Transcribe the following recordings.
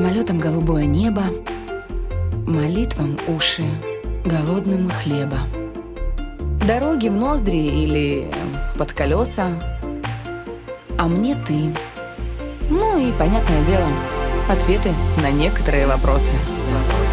Самолетом голубое небо, молитвам уши, голодным хлеба. Дороги в ноздри или под колеса, а мне ты. Ну и, понятное дело, ответы на некоторые вопросы. Мира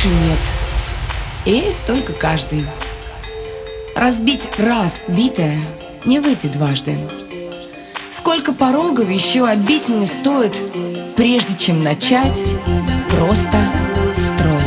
больше нет. Есть только каждый. Разбить раз битое не выйдет дважды. Сколько порогов еще обить мне стоит, прежде чем начать просто строить.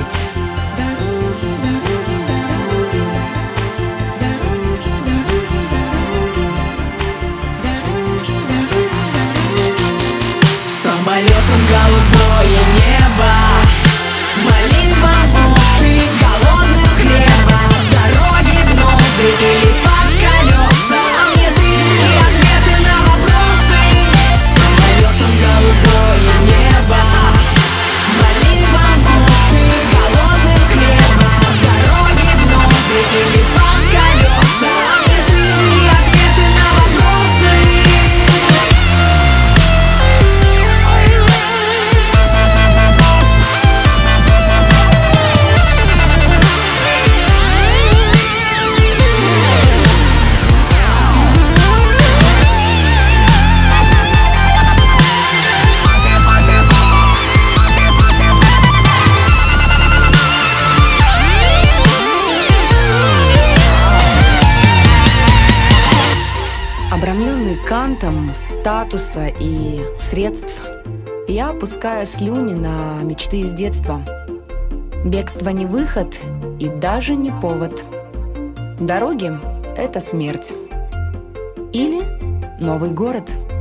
Обрамленный кантом статуса и средств, я опускаю слюни на мечты из детства. Бегство не выход и даже не повод. Дороги — это смерть. Или новый город —